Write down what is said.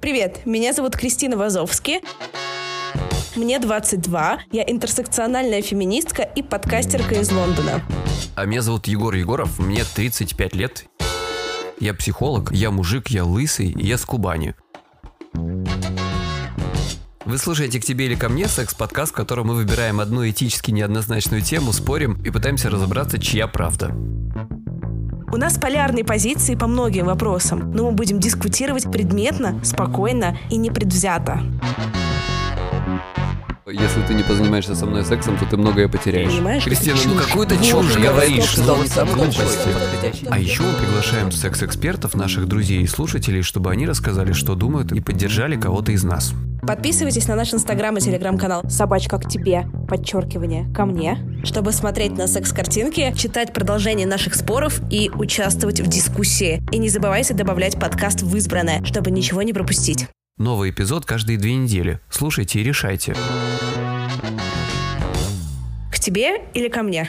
Привет, меня зовут Кристина Вазовски. Мне 22, я интерсекциональная феминистка и подкастерка из Лондона. А меня зовут Егор Егоров, мне 35 лет. Я психолог, я мужик, я лысый, я с Кубани. Вы слушаете «К тебе или ко мне» секс-подкаст, в котором мы выбираем одну этически неоднозначную тему, спорим и пытаемся разобраться, чья правда. У нас полярные позиции по многим вопросам, но мы будем дискутировать предметно, спокойно и непредвзято. Если ты не позанимаешься со мной сексом, то ты многое потеряешь. Понимаешь, Кристина, ну чушь. какую ты Вот чушь говоришь? Что стоп, глупости? А еще мы приглашаем секс-экспертов, наших друзей и слушателей, чтобы они рассказали, что думают и поддержали кого-то из нас. Подписывайтесь на наш инстаграм и телеграм-канал «Собачка к тебе», подчеркивание, ко мне, чтобы смотреть на секс-картинки, читать продолжение наших споров и участвовать в дискуссии. И не забывайте добавлять подкаст в избранное, чтобы ничего не пропустить. Новый эпизод каждые две недели. Слушайте и решайте. К тебе или ко мне?